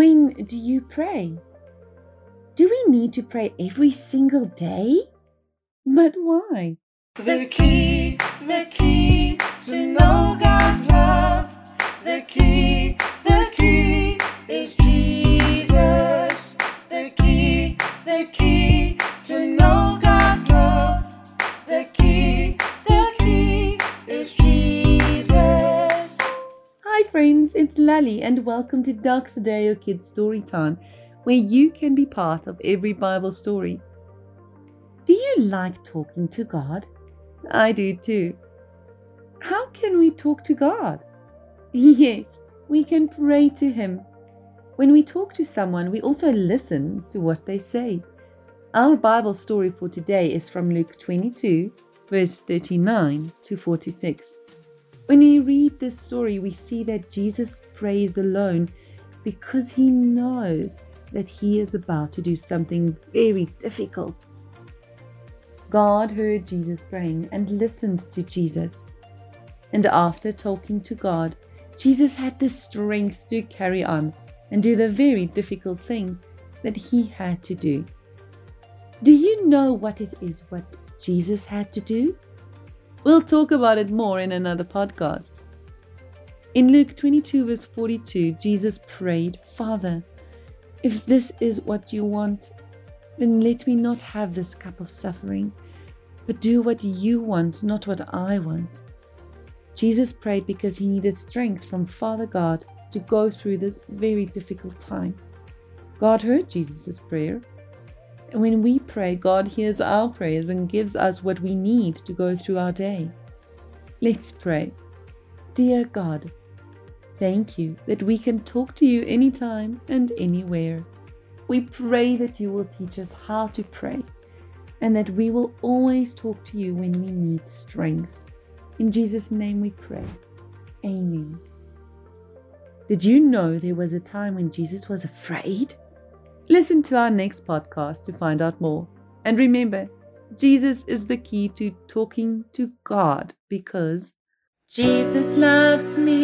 do you pray? Do we need to pray every single day? But why? The key, the key to know God's friends, it's Lally, and welcome to Doxa Deo Kids Story Time, where you can be part of every Bible story. Do you like talking to God? I do too. How can we talk to God? Yes, we can pray to Him. When we talk to someone, we also listen to what they say. Our Bible story for today is from Luke 22, verse 39 to 46. When we read this story, we see that Jesus prays alone because he knows that he is about to do something very difficult. God heard Jesus praying and listened to Jesus. And after talking to God, Jesus had the strength to carry on and do the very difficult thing that he had to do. Do you know what it is what Jesus had to do? We'll talk about it more in another podcast. In Luke 22, verse 42, Jesus prayed, Father, if this is what you want, then let me not have this cup of suffering, but do what you want, not what I want. Jesus prayed because he needed strength from Father God to go through this very difficult time. God heard Jesus' prayer. When we pray, God hears our prayers and gives us what we need to go through our day. Let's pray. Dear God, thank you that we can talk to you anytime and anywhere. We pray that you will teach us how to pray and that we will always talk to you when we need strength. In Jesus' name we pray. Amen. Did you know there was a time when Jesus was afraid? Listen to our next podcast to find out more. And remember, Jesus is the key to talking to God because Jesus loves me.